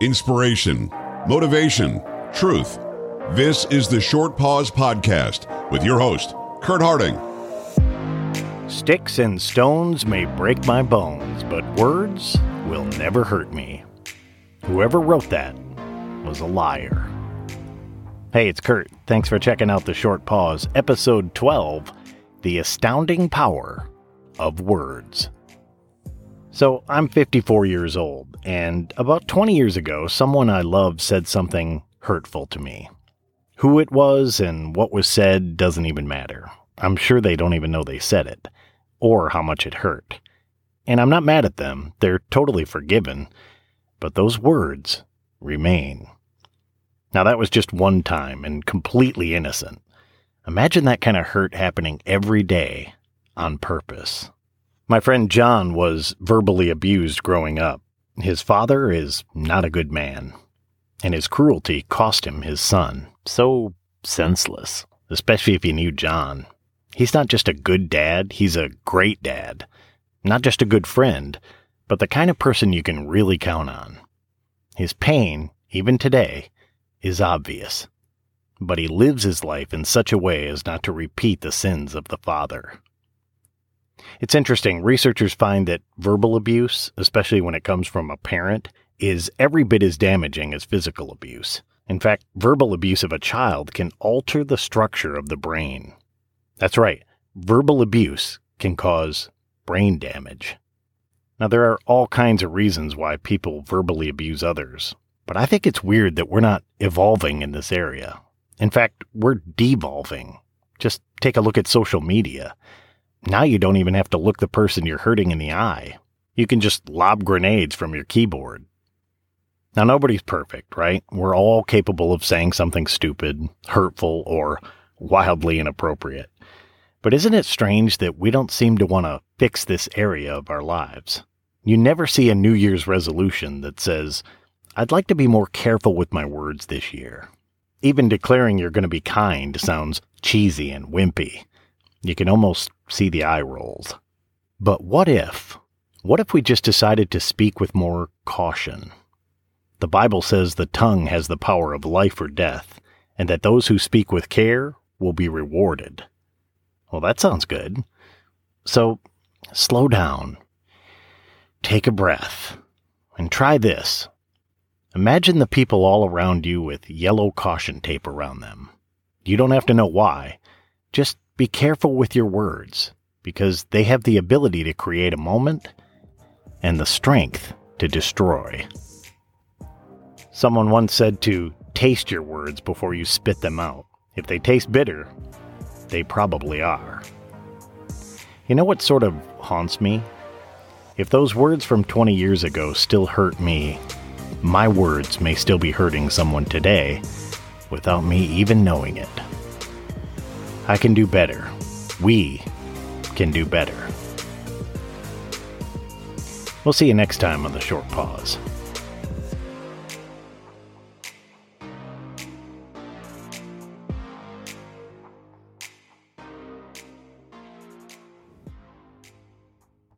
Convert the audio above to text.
inspiration, motivation, truth. This is the Short Pause Podcast with your host, Kurt Harding. Sticks and stones may break my bones, but words will never hurt me. Whoever wrote that was a liar. Hey, it's Kurt. Thanks for checking out the Short Pause, episode 12 The Astounding Power of Words. So, I'm 54 years old, and about 20 years ago, someone I loved said something hurtful to me. Who it was and what was said doesn't even matter. I'm sure they don't even know they said it, or how much it hurt. And I'm not mad at them, they're totally forgiven, but those words remain. Now, that was just one time and completely innocent. Imagine that kind of hurt happening every day on purpose. My friend John was verbally abused growing up. His father is not a good man, and his cruelty cost him his son. So senseless, especially if you knew John. He's not just a good dad, he's a great dad. Not just a good friend, but the kind of person you can really count on. His pain, even today, is obvious, but he lives his life in such a way as not to repeat the sins of the father. It's interesting, researchers find that verbal abuse, especially when it comes from a parent, is every bit as damaging as physical abuse. In fact, verbal abuse of a child can alter the structure of the brain. That's right, verbal abuse can cause brain damage. Now, there are all kinds of reasons why people verbally abuse others, but I think it's weird that we're not evolving in this area. In fact, we're devolving. Just take a look at social media. Now you don't even have to look the person you're hurting in the eye. You can just lob grenades from your keyboard. Now, nobody's perfect, right? We're all capable of saying something stupid, hurtful, or wildly inappropriate. But isn't it strange that we don't seem to want to fix this area of our lives? You never see a New Year's resolution that says, I'd like to be more careful with my words this year. Even declaring you're going to be kind sounds cheesy and wimpy. You can almost see the eye rolls. But what if? What if we just decided to speak with more caution? The Bible says the tongue has the power of life or death, and that those who speak with care will be rewarded. Well, that sounds good. So, slow down. Take a breath. And try this. Imagine the people all around you with yellow caution tape around them. You don't have to know why. Just be careful with your words, because they have the ability to create a moment and the strength to destroy. Someone once said to taste your words before you spit them out. If they taste bitter, they probably are. You know what sort of haunts me? If those words from 20 years ago still hurt me my words may still be hurting someone today without me even knowing it. I can do better. We can do better. We'll see you next time on the short pause.